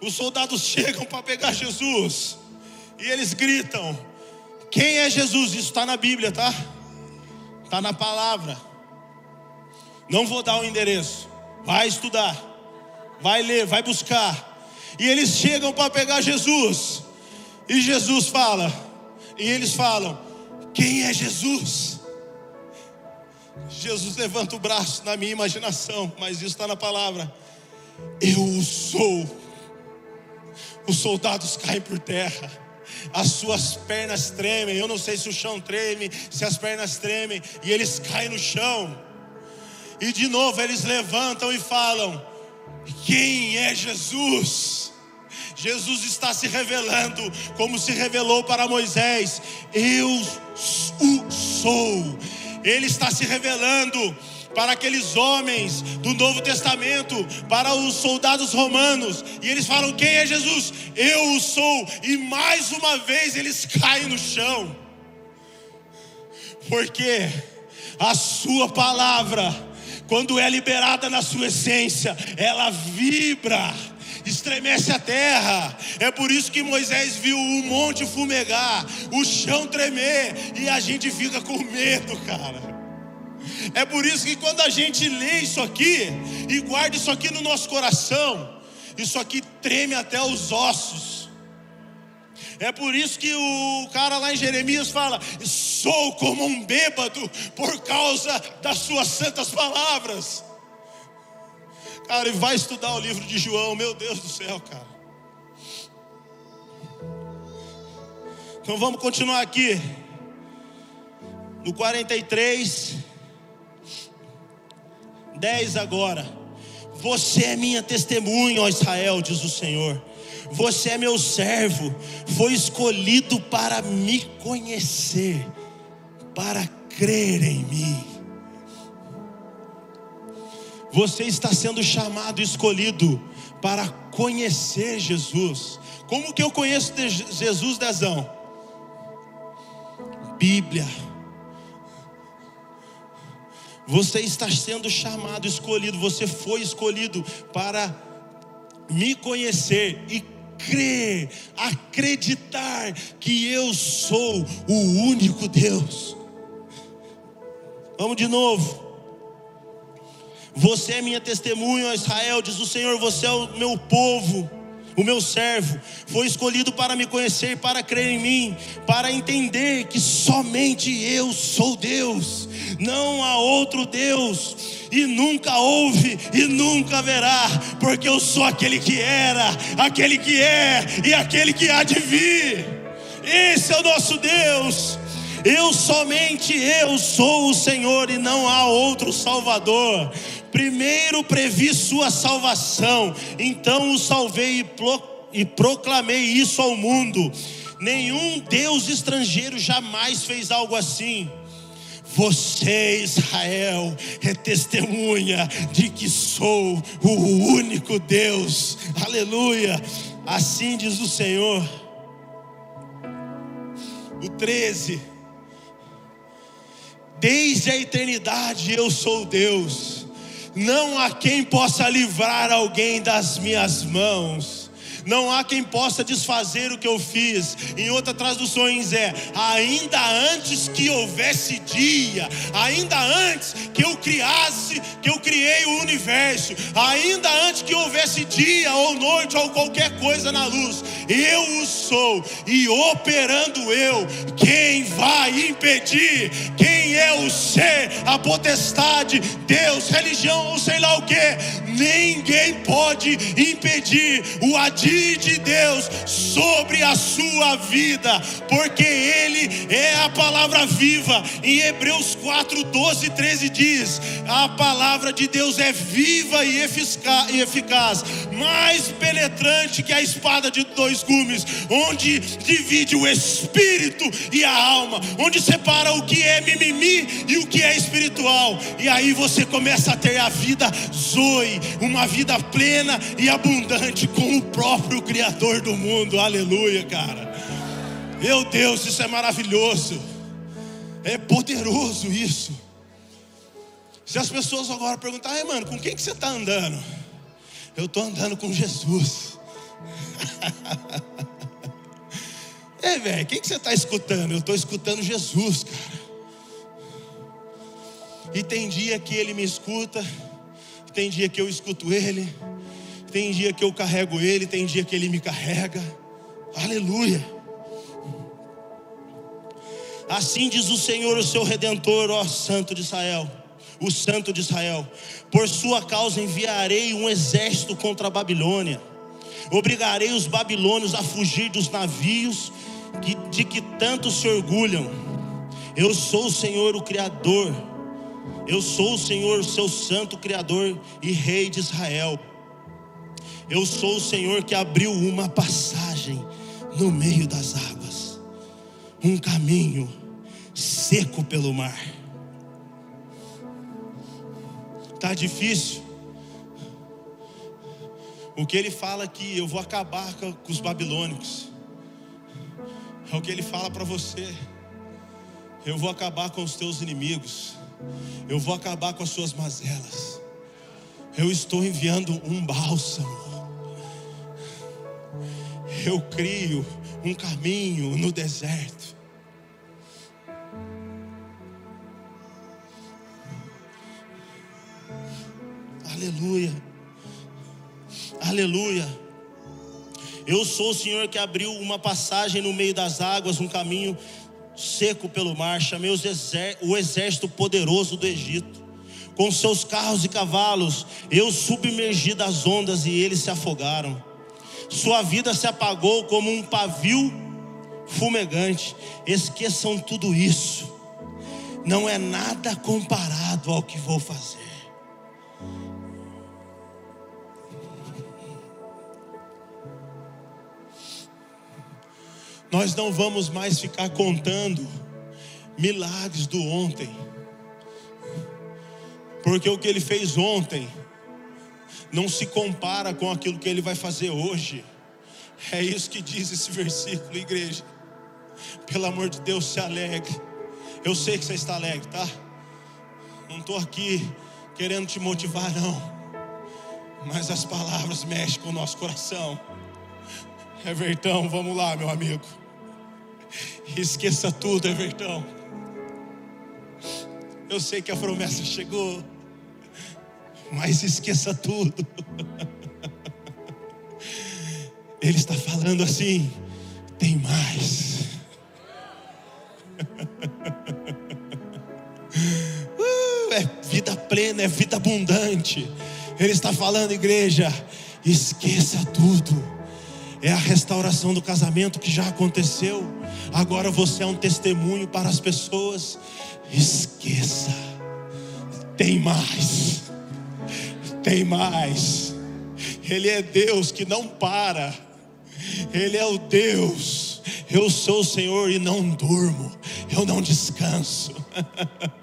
Os soldados chegam para pegar Jesus. E eles gritam: Quem é Jesus? Isso está na Bíblia, tá? Está na palavra. Não vou dar o endereço. Vai estudar. Vai ler, vai buscar. E eles chegam para pegar Jesus. E Jesus fala. E eles falam: Quem é Jesus? Jesus levanta o braço na minha imaginação, mas isso está na palavra. Eu sou. Os soldados caem por terra, as suas pernas tremem. Eu não sei se o chão treme, se as pernas tremem, e eles caem no chão. E de novo eles levantam e falam: Quem é Jesus? Jesus está se revelando, como se revelou para Moisés: Eu o sou. Ele está se revelando para aqueles homens do Novo Testamento, para os soldados romanos, e eles falam: Quem é Jesus? Eu o sou, e mais uma vez eles caem no chão, porque a Sua palavra, quando é liberada na sua essência, ela vibra estremece a terra. É por isso que Moisés viu o monte fumegar, o chão tremer, e a gente fica com medo, cara. É por isso que quando a gente lê isso aqui e guarda isso aqui no nosso coração, isso aqui treme até os ossos. É por isso que o cara lá em Jeremias fala: sou como um bêbado por causa das suas santas palavras. Cara, e vai estudar o livro de João, meu Deus do céu, cara. Então vamos continuar aqui. No 43, 10 agora. Você é minha testemunha, ó Israel, diz o Senhor. Você é meu servo, foi escolhido para me conhecer, para crer em mim. Você está sendo chamado, escolhido para conhecer Jesus. Como que eu conheço Jesus, Dezão? Bíblia você está sendo chamado, escolhido, você foi escolhido para me conhecer e crer, acreditar que eu sou o único Deus. Vamos de novo. Você é minha testemunha, Israel, diz o Senhor, você é o meu povo o meu servo, foi escolhido para me conhecer, para crer em mim, para entender que somente eu sou Deus, não há outro Deus, e nunca houve e nunca haverá, porque eu sou aquele que era, aquele que é e aquele que há de vir. Esse é o nosso Deus. Eu somente eu sou o Senhor e não há outro Salvador. Primeiro previ sua salvação, então o salvei e, pro, e proclamei isso ao mundo. Nenhum Deus estrangeiro jamais fez algo assim. Você, Israel, é testemunha de que sou o único Deus. Aleluia. Assim diz o Senhor. O 13. Desde a eternidade eu sou Deus não há quem possa livrar alguém das minhas mãos não há quem possa desfazer o que eu fiz. Em outra traduções é: ainda antes que houvesse dia, ainda antes que eu criasse, que eu criei o universo, ainda antes que houvesse dia ou noite ou qualquer coisa na luz, eu o sou e operando eu, quem vai impedir? Quem é o ser, a potestade, Deus, religião ou sei lá o que? Ninguém pode impedir o agir de Deus sobre a sua vida, porque Ele é a palavra viva. Em Hebreus 4, 12 e 13 diz: A palavra de Deus é viva e eficaz, mais penetrante que a espada de dois gumes, onde divide o espírito e a alma, onde separa o que é mimimi e o que é espiritual. E aí você começa a ter a vida Zoe, uma vida plena e abundante com o próprio Criador do mundo. Aleluia, cara. Meu Deus, isso é maravilhoso. É poderoso isso. Se as pessoas agora perguntarem, mano, com quem que você está andando? Eu estou andando com Jesus. é, velho, quem que você está escutando? Eu estou escutando Jesus, cara. E tem dia que ele me escuta, tem dia que eu escuto ele, tem dia que eu carrego ele, tem dia que ele me carrega. Aleluia. Assim diz o Senhor, o seu redentor, ó Santo de Israel, o Santo de Israel: Por sua causa enviarei um exército contra a Babilônia. Obrigarei os babilônios a fugir dos navios de que tanto se orgulham. Eu sou o Senhor, o Criador. Eu sou o Senhor, seu santo Criador e Rei de Israel. Eu sou o Senhor que abriu uma passagem no meio das águas um caminho seco pelo mar. Tá difícil. O que ele fala aqui, eu vou acabar com os babilônicos. É o que ele fala para você. Eu vou acabar com os teus inimigos. Eu vou acabar com as suas mazelas. Eu estou enviando um bálsamo. Eu crio um caminho no deserto. Aleluia. Aleluia. Eu sou o Senhor que abriu uma passagem no meio das águas, um caminho seco pelo mar. Chamei o exército poderoso do Egito. Com seus carros e cavalos, eu submergi das ondas e eles se afogaram. Sua vida se apagou como um pavio fumegante. Esqueçam tudo isso. Não é nada comparado ao que vou fazer. Nós não vamos mais ficar contando milagres do ontem, porque o que ele fez ontem não se compara com aquilo que ele vai fazer hoje. É isso que diz esse versículo, igreja. Pelo amor de Deus, se alegre. Eu sei que você está alegre, tá? Não estou aqui querendo te motivar, não. Mas as palavras mexem com o nosso coração. Evertão, vamos lá, meu amigo. Esqueça tudo, Evertão. Eu sei que a promessa chegou, mas esqueça tudo. Ele está falando assim: tem mais. Uh, é vida plena, é vida abundante. Ele está falando, igreja, esqueça tudo é a restauração do casamento que já aconteceu. Agora você é um testemunho para as pessoas. Esqueça, tem mais, tem mais. Ele é Deus que não para, Ele é o Deus. Eu sou o Senhor e não durmo, eu não descanso.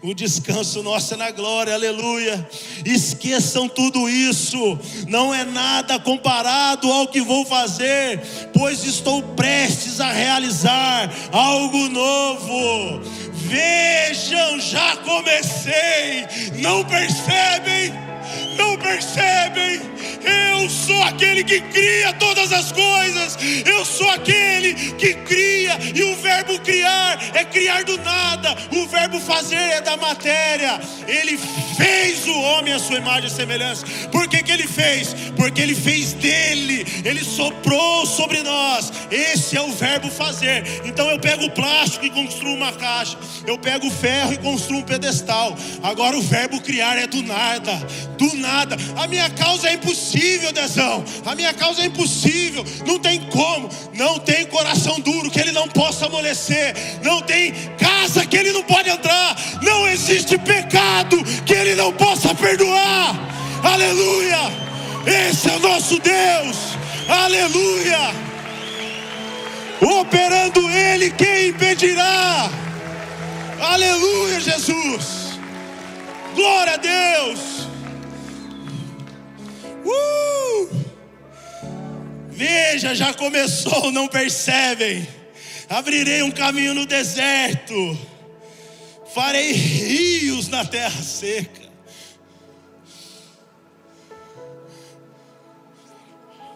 O descanso nosso é na glória, aleluia. Esqueçam tudo isso, não é nada comparado ao que vou fazer, pois estou prestes a realizar algo novo. Vejam, já comecei, não percebem? Não percebem? Eu sou aquele que cria todas as coisas. Eu sou aquele que cria. E o verbo criar é criar do nada. O verbo fazer é da matéria. Ele fez o homem à sua imagem e semelhança. Por que, que ele fez? Porque ele fez dele. Ele soprou sobre nós. Esse é o verbo fazer. Então eu pego o plástico e construo uma caixa. Eu pego o ferro e construo um pedestal. Agora o verbo criar é do nada. Do nada. A minha causa é impossível, Dezão. A minha causa é impossível. Não tem como. Não tem coração duro que ele não possa amolecer, não tem casa que Ele não pode entrar, não existe pecado que Ele não possa perdoar. Aleluia! Esse é o nosso Deus, aleluia! Operando Ele, quem impedirá? Aleluia, Jesus! Glória a Deus! Uh! Veja, já começou, não percebem? Abrirei um caminho no deserto, farei rios na terra seca.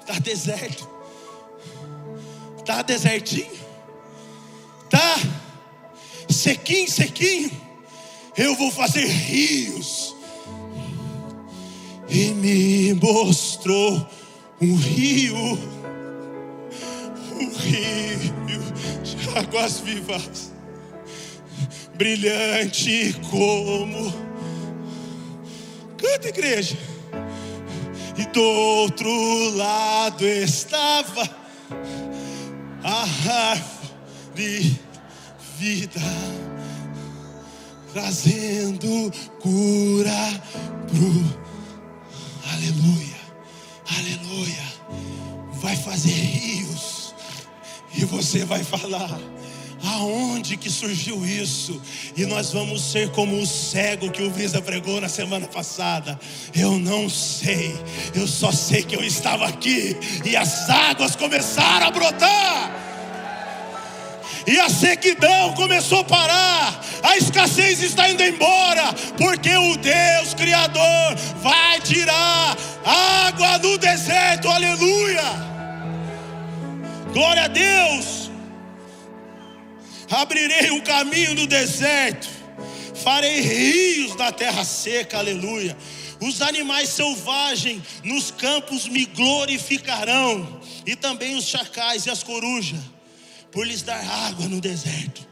Está deserto, está desertinho, está sequinho, sequinho. Eu vou fazer rios e me mostrou um rio, um rio de águas vivas, brilhante como. Canta, igreja. E do outro lado estava a árvore vida, trazendo cura pro Aleluia, aleluia. Vai fazer rios, e você vai falar. Aonde que surgiu isso? E nós vamos ser como o cego que o Brisa pregou na semana passada. Eu não sei, eu só sei que eu estava aqui e as águas começaram a brotar e a sequidão começou a parar, a escassez está indo embora, porque o Deus Criador vai tirar água do deserto, aleluia, glória a Deus. Abrirei um caminho no deserto, farei rios na terra seca, aleluia. Os animais selvagens nos campos me glorificarão, e também os chacais e as corujas por lhes dar água no deserto.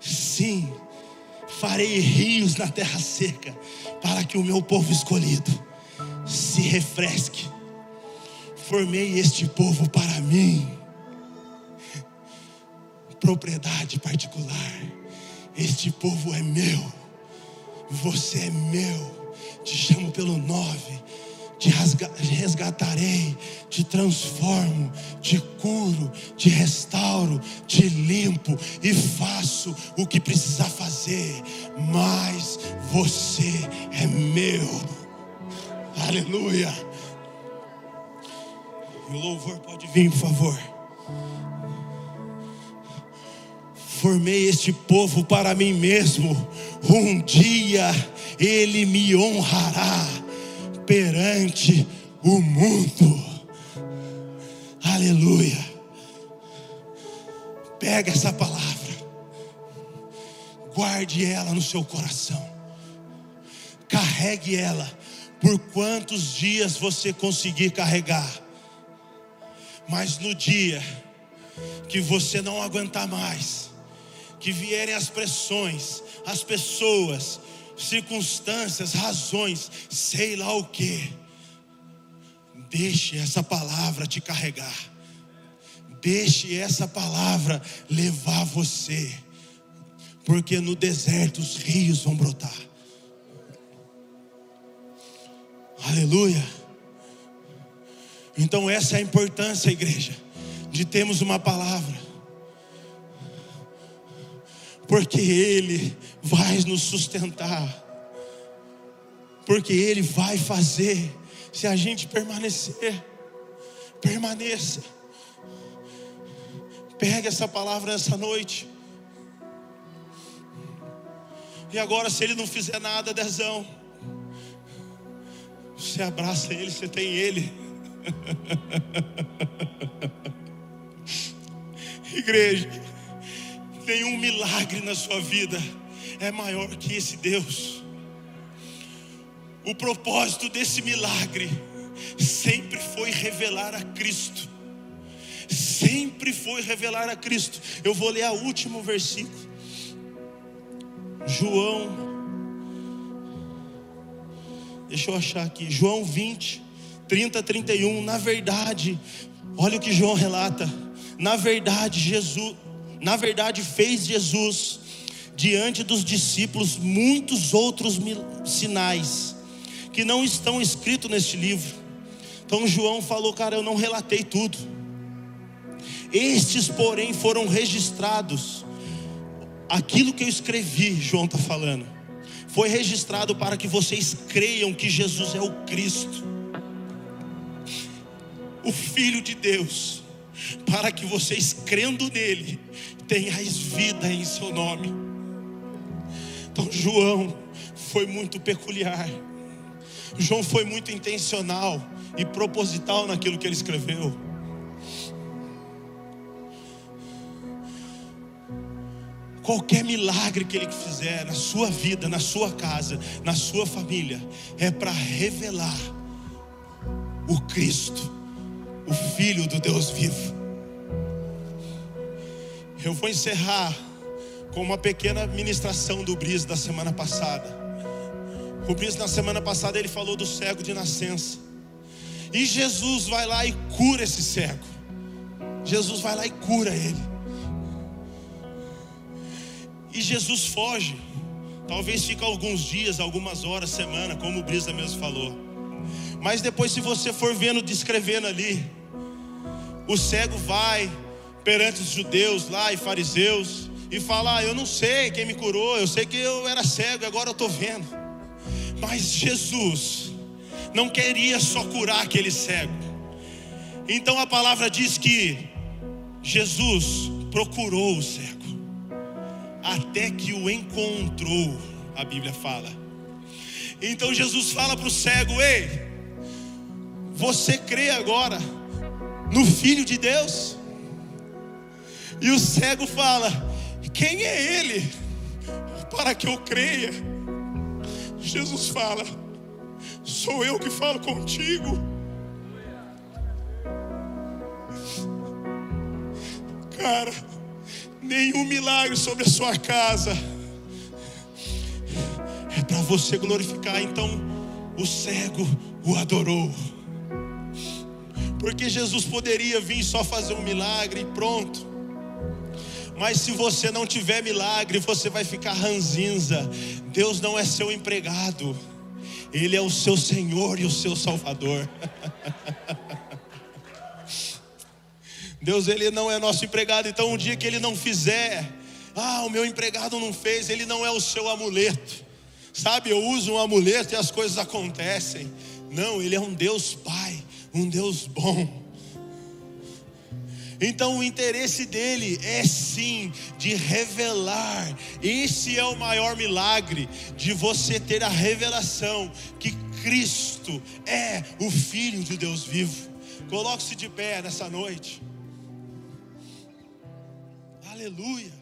Sim, farei rios na terra seca, para que o meu povo escolhido se refresque. Formei este povo para mim, propriedade particular. Este povo é meu, você é meu. Te chamo pelo nove te resgatarei, te transformo, te curo, te restauro, te limpo e faço o que precisar fazer, mas você é meu. Aleluia. O louvor pode vir, por favor. Formei este povo para mim mesmo. Um dia ele me honrará perante o mundo. Aleluia. Pega essa palavra, guarde ela no seu coração, carregue ela por quantos dias você conseguir carregar, mas no dia que você não aguentar mais, que vierem as pressões, as pessoas, circunstâncias, razões, sei lá o que. Deixe essa palavra te carregar. Deixe essa palavra levar você. Porque no deserto os rios vão brotar. Aleluia. Então essa é a importância, igreja, de termos uma palavra. Porque ele vai nos sustentar. Porque Ele vai fazer, se a gente permanecer. Permaneça. Pega essa palavra essa noite. E agora, se ele não fizer nada, dezão, você abraça ele, você tem ele. Igreja, nenhum milagre na sua vida é maior que esse Deus. O propósito desse milagre sempre foi revelar a Cristo. Sempre foi revelar a Cristo. Eu vou ler o último versículo. João. Deixa eu achar aqui. João 20, 30, 31. Na verdade, olha o que João relata. Na verdade, Jesus, na verdade, fez Jesus diante dos discípulos muitos outros sinais que não estão escritos neste livro. Então João falou, cara, eu não relatei tudo. Estes, porém, foram registrados. Aquilo que eu escrevi, João está falando, foi registrado para que vocês creiam que Jesus é o Cristo, o Filho de Deus, para que vocês crendo nele tenhais vida em seu nome. Então, João foi muito peculiar, João foi muito intencional e proposital naquilo que ele escreveu. Qualquer milagre que ele fizer na sua vida, na sua casa, na sua família, é para revelar o Cristo, o Filho do Deus vivo. Eu vou encerrar com uma pequena ministração do Bris da semana passada. O Bris na semana passada ele falou do cego de nascença. E Jesus vai lá e cura esse cego. Jesus vai lá e cura ele. E Jesus foge. Talvez fique alguns dias, algumas horas, semana, como o Brisa mesmo falou. Mas depois, se você for vendo, descrevendo ali, o cego vai, perante os judeus lá e fariseus e falar: ah, Eu não sei quem me curou, eu sei que eu era cego, agora eu estou vendo. Mas Jesus não queria só curar aquele cego. Então a palavra diz que Jesus procurou o cego, até que o encontrou, a Bíblia fala. Então Jesus fala para o cego: Ei, você crê agora no Filho de Deus? E o cego fala: Quem é ele para que eu creia? Jesus fala: Sou eu que falo contigo. Cara, nenhum milagre sobre a sua casa é para você glorificar. Então, o cego o adorou. Porque Jesus poderia vir só fazer um milagre e pronto. Mas se você não tiver milagre, você vai ficar ranzinza. Deus não é seu empregado. Ele é o seu Senhor e o seu Salvador. Deus, Ele não é nosso empregado, então um dia que Ele não fizer, ah, o meu empregado não fez, Ele não é o seu amuleto. Sabe, eu uso um amuleto e as coisas acontecem. Não, Ele é um Deus Pai, um Deus bom. Então o interesse dele é sim de revelar. Esse é o maior milagre de você ter a revelação que Cristo é o filho de Deus vivo. Coloque-se de pé nessa noite. Aleluia.